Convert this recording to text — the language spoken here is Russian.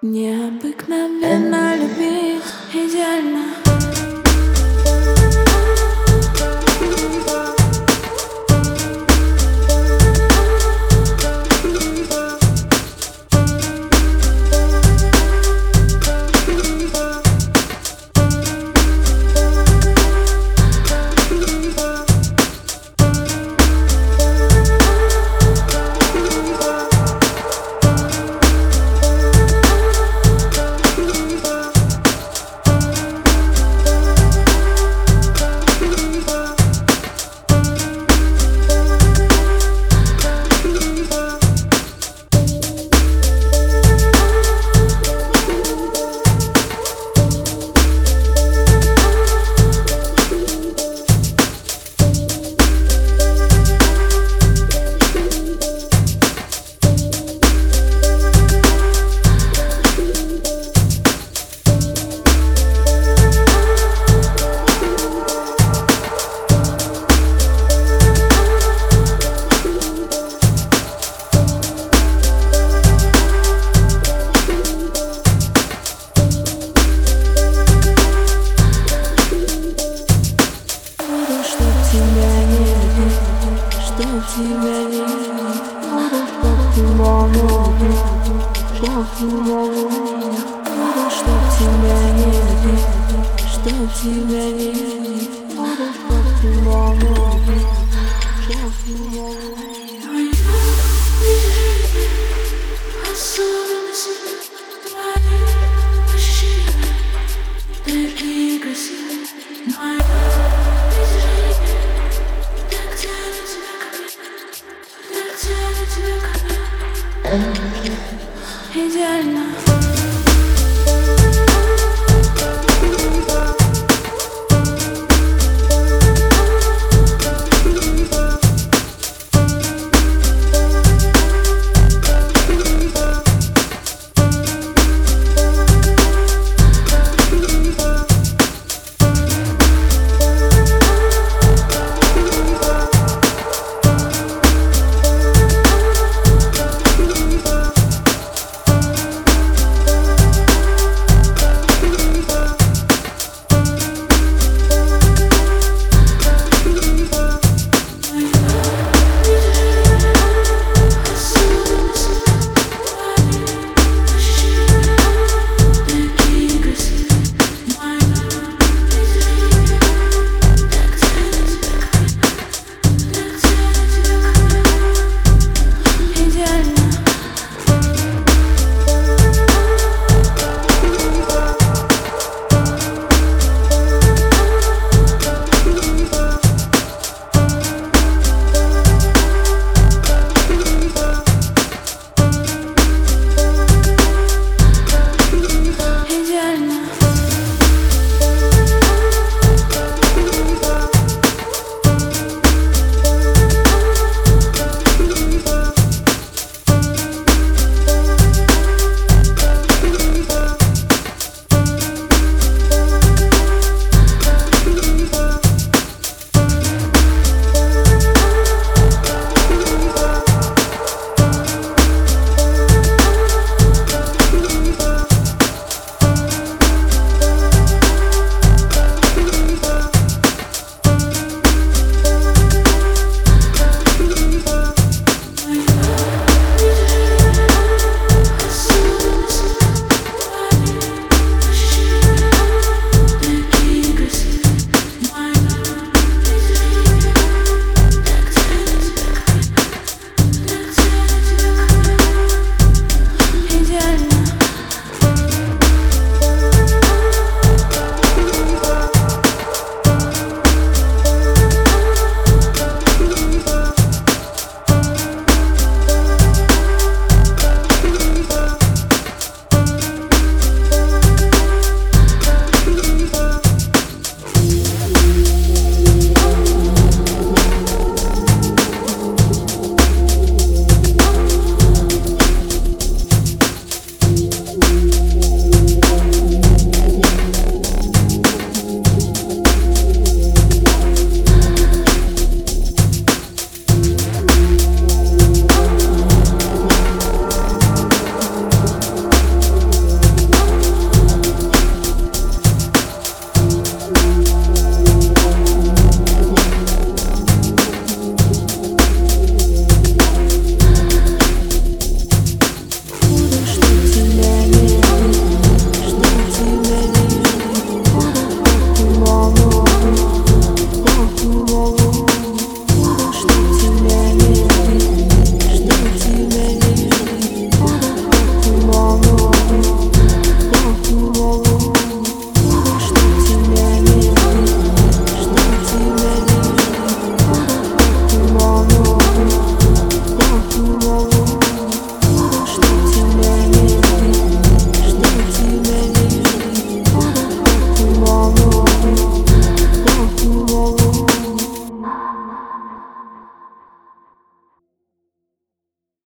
Необыкновенно любить идеально чтоб тебя не любить. Чтоб тебя не любить, чтоб тебя не любить. Чтоб тебя не любить,